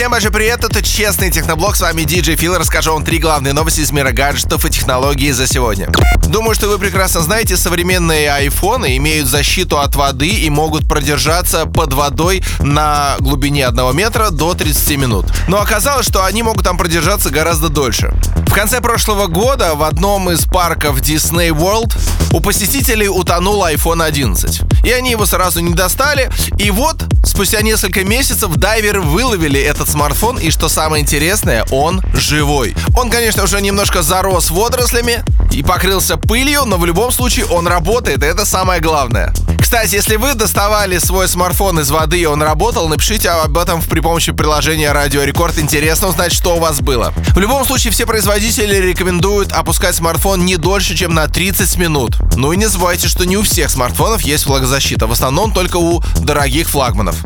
Всем большой привет, это Честный Техноблог, с вами DJ Фил, расскажу вам три главные новости из мира гаджетов и технологий за сегодня. Думаю, что вы прекрасно знаете, современные айфоны имеют защиту от воды и могут продержаться под водой на глубине 1 метра до 30 минут. Но оказалось, что они могут там продержаться гораздо дольше. В конце прошлого года в одном из парков Disney World у посетителей утонул iPhone 11. И они его сразу не достали. И вот, спустя несколько месяцев дайверы выловили этот смартфон, и что самое интересное, он живой. Он, конечно, уже немножко зарос водорослями и покрылся пылью, но в любом случае он работает, и это самое главное. Кстати, если вы доставали свой смартфон из воды и он работал, напишите об этом при помощи приложения Радио Рекорд. Интересно узнать, что у вас было. В любом случае, все производители рекомендуют опускать смартфон не дольше, чем на 30 минут. Ну и не забывайте, что не у всех смартфонов есть влагозащита. В основном только у дорогих флагманов.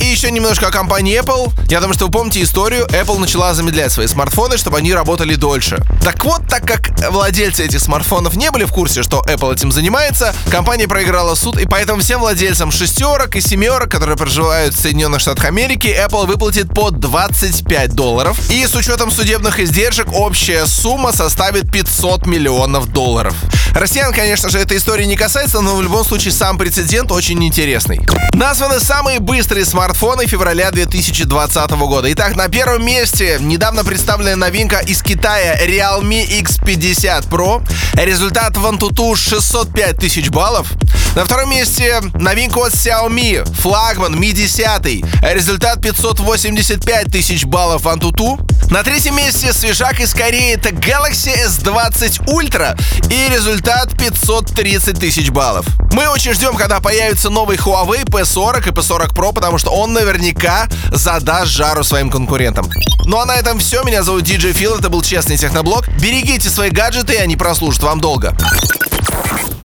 И еще немножко о компании Apple. Я думаю, что вы помните историю. Apple начала замедлять свои смартфоны, чтобы они работали дольше. Так вот, так как владельцы этих смартфонов не были в курсе, что Apple этим занимается, компания проиграла суд, и поэтому всем владельцам шестерок и семерок, которые проживают в Соединенных Штатах Америки, Apple выплатит по 25 долларов. И с учетом судебных издержек общая сумма составит 500 миллионов долларов. Россиян, конечно же, эта история не касается, но в любом случае сам прецедент очень интересный. Названы самые быстрые смартфоны февраля 2020 года. Итак, на первом месте недавно представленная новинка из Китая Realme X50 Pro. Результат в Antutu 605 тысяч баллов. На втором месте новинка от Xiaomi, флагман Mi 10. Результат 585 тысяч баллов в Antutu. На третьем месте свежак из Кореи это Galaxy S20 Ultra и результат 530 тысяч баллов. Мы очень ждем, когда появится новый Huawei P40 и P40 Pro, потому что он наверняка задаст жару своим конкурентам. Ну а на этом все. Меня зовут DJ Фил, это был Честный Техноблог. Берегите свои гаджеты, они прослужат вам долго.